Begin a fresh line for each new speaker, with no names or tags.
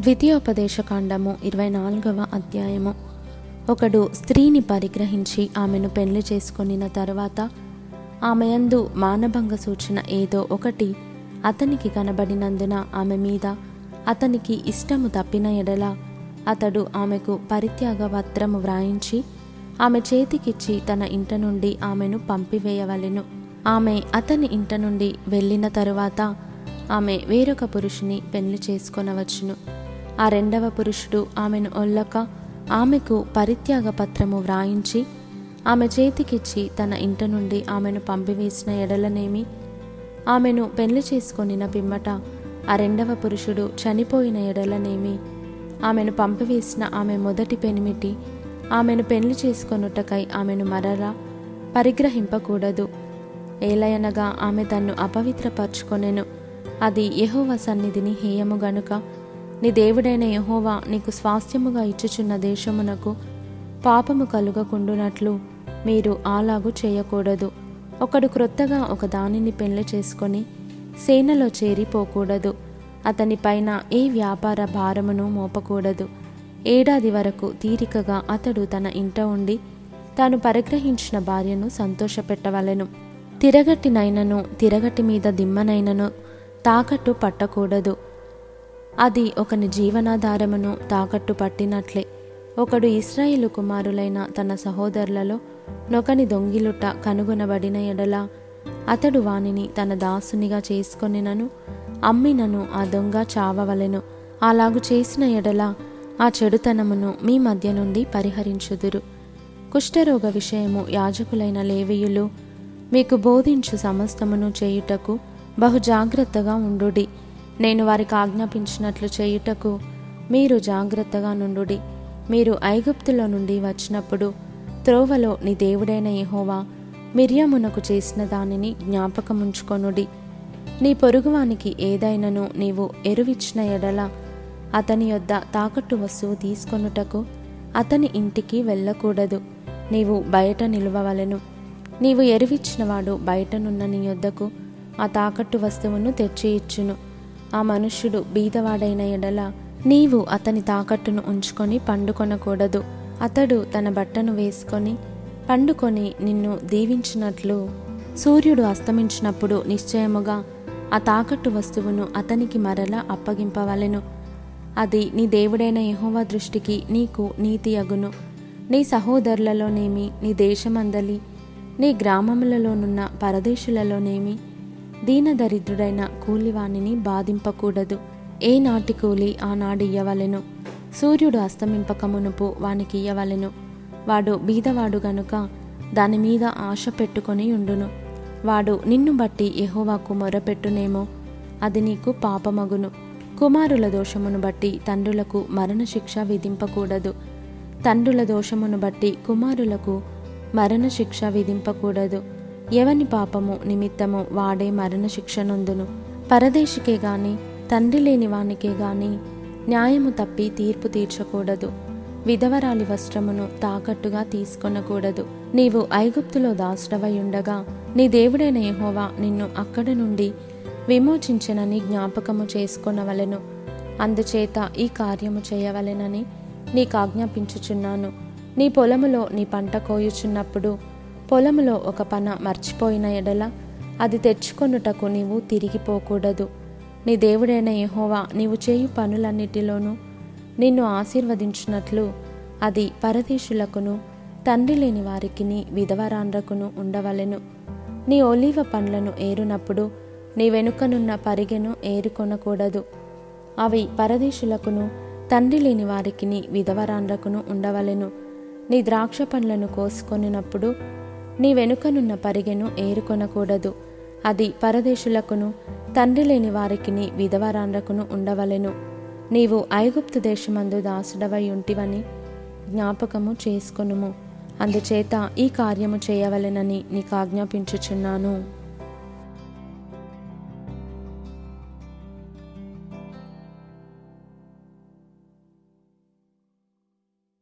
ద్వితీయోపదేశకాండము ఇరవై నాలుగవ అధ్యాయము. ఒకడు స్త్రీని పరిగ్రహించి ఆమెను పెళ్ళి చేసుకొనిన తర్వాత ఆమెయందు మానభంగ సూచన ఏదో ఒకటి అతనికి కనబడినందున ఆమె మీద అతనికి ఇష్టము తప్పిన ఎడల అతడు ఆమెకు పరిత్యాగ పత్రము వ్రాయించి ఆమె చేతికిచ్చి తన ఇంట నుండి ఆమెను పంపివేయవలెను. ఆమె అతని ఇంట నుండి వెళ్ళిన తరువాత ఆమె వేరొక పురుషుని పెళ్ళి చేసుకొనవచ్చును. ఆ రెండవ పురుషుడు ఆమెను ఒల్లక ఆమెకు పరిత్యాగ పత్రము వ్రాయించి ఆమె చేతికిచ్చి తన ఇంట నుండి ఆమెను పంపివేసిన ఎడలనేమి ఆమెను పెళ్ళి చేసుకొనిన పిమ్మట ఆ రెండవ పురుషుడు చనిపోయిన ఎడలనేమి ఆమెను పంపివేసిన ఆమె మొదటి పెనిమిటి ఆమెను పెళ్ళి చేసుకొనుటకై ఆమెను మరలా పరిగ్రహింపకూడదు. ఏలయనగా ఆమె తన్ను అపవిత్రపరచుకొనెను. అది యహోవ సన్నిధిని హేయము గనుక నీ దేవుడైన యహోవా నీకు స్వాస్థ్యముగా ఇచ్చుచున్న దేశమునకు పాపము కలుగకుండునట్లు మీరు అలాగు చేయకూడదు. ఒకడు క్రొత్తగా ఒక దానిని పెళ్ళి చేసుకొని సేనలో చేరిపోకూడదు. అతనిపైన ఏ వ్యాపార భారమును మోపకూడదు. ఏడాది వరకు తీరికగా అతడు తన ఇంట ఉండి తాను పరిగ్రహించిన భార్యను సంతోషపెట్టవలెను. తిరగటినైనను తిరగటి మీద దిమ్మనైనను తాకట్టు పట్టకూడదు. అది ఒకని జీవనాధారమును తాకట్టు పట్టినట్లే ఒకడు ఇస్రాయిలు కుమారులైన తన సహోదరులలో నొకని దొంగిలుట కనుగొనబడిన ఎడల అతడు వానిని తన దాసునిగా చేసుకొనినను అమ్మినను ఆ దొంగ చావవలెను. అలాగు చేసిన ఎడల ఆ చెడుతనమును మీ మధ్య నుండి పరిహరించుదురు. కుష్ఠరోగ విషయము యాజకులైన లేవీయులు మీకు బోధించు సమస్తమును చేయుటకు బహు జాగ్రత్తగా ఉండుడి. నేను వారికి ఆజ్ఞాపించినట్లు చేయుటకు మీరు జాగ్రత్తగా నుండుడి. మీరు ఐగుప్తులో నుండి వచ్చినప్పుడు త్రోవలో నీ దేవుడైన యహోవా మిర్యామునకు చేసిన దానిని జ్ఞాపకముంచుకొనుడి. నీ పొరుగువానికి ఏదైనను నీవు ఎరువిచ్చిన ఎడల అతని యొద్ద తాకట్టు వస్తువు తీసుకొనుటకు అతని ఇంటికి వెళ్ళకూడదు. నీవు బయట నిలువవలెను. నీవు ఎరువిచ్చినవాడు బయటనున్న నీ యొద్దకు ఆ తాకట్టు వస్తువును తెచ్చి ఇచ్చును ఆ మనుష్యుడు బీదవాడైన ఎడల నీవు అతని తాకట్టును ఉంచుకొని పండుకొనకూడదు అతడు తన బట్టను వేసుకొని పండుకొని నిన్ను దీవించినట్లు సూర్యుడు అస్తమించినప్పుడు నిశ్చయముగా ఆ తాకట్టు వస్తువును అతనికి మరలా అప్పగింపవలెను. అది నీ దేవుడైన యహోవా దృష్టికి నీకు నీతి అగును నీ సహోదరులలోనేమి నీ దేశమందలి నీ గ్రామములలోనున్న పరదేశులలోనేమి దీనదరిద్రుడైన కూలివాణిని బాధింపకూడదు. ఏ నాటి కూలి ఆనాడు ఇయ్యవలెను. సూర్యుడు అస్తమింపకమునుపు వానికి ఇయ్యవలెను. వాడు బీదవాడు గనుక దాని మీద ఆశ పెట్టుకొని ఉండును. వాడు నిన్ను బట్టి ఎహోవాకు మొరపెట్టునేమో. అది నీకు పాపమగును. కుమారుల దోషమును బట్టి తండ్రులకు మరణశిక్ష విధింపకూడదు. తండ్రుల దోషమును బట్టి కుమారులకు మరణశిక్ష విధింపకూడదు. ఎవని పాపము నిమిత్తము వాడే మరణశిక్ష నొందును పరదేశికే గాని తండ్రి లేని వానికే గాని న్యాయము తప్పి తీర్పు తీర్చకూడదు. విధవరాలి వస్త్రమును తాకట్టుగా తీసుకొనకూడదు. నీవు ఐగుప్తులో దాసుడవై ఉండగా నీ దేవుడైన యహోవా నిన్ను అక్కడి నుండి విమోచించనని జ్ఞాపకము చేసుకొనవలెను. అందుచేత ఈ కార్యము చేయవలెనని నీకు ఆజ్ఞాపించుచున్నాను నీ పొలములో నీ పంట కోయుచున్నప్పుడు పొలంలో ఒక పన మర్చిపోయిన ఎడల అది తెచ్చుకొనుటకు నీవు తిరిగిపోకూడదు. నీ దేవుడైన యహోవా నీవు చేయు పనులన్నిటిలోనూ నిన్ను ఆశీర్వదించినట్లు అది పరదేశులకును తండ్రి లేని వారికిని విధవరాండ్రకును ఉండవలెను. నీ ఒలీవ పండ్లను ఏరునప్పుడు నీ వెనుకనున్న పరిగెను ఏరుకొనకూడదు. అవి పరదేశులకును తండ్రి లేని వారికిని విధవరాండ్రకును ఉండవలెను. నీ ద్రాక్ష పండ్లను కోసుకొనినప్పుడు నీ వెనుకనున్న పరిగెను ఏరుకొనకూడదు. అది పరదేశులకును తండ్రి లేని వారికిని విధవరాండ్రకును ఉండవలెను. నీవు ఐగుప్తు దేశమందు దాసుడవై ఉంటివని జ్ఞాపకము చేసుకొనుము. అందుచేత ఈ కార్యము చేయవలెనని నీకు ఆజ్ఞాపించుచున్నాను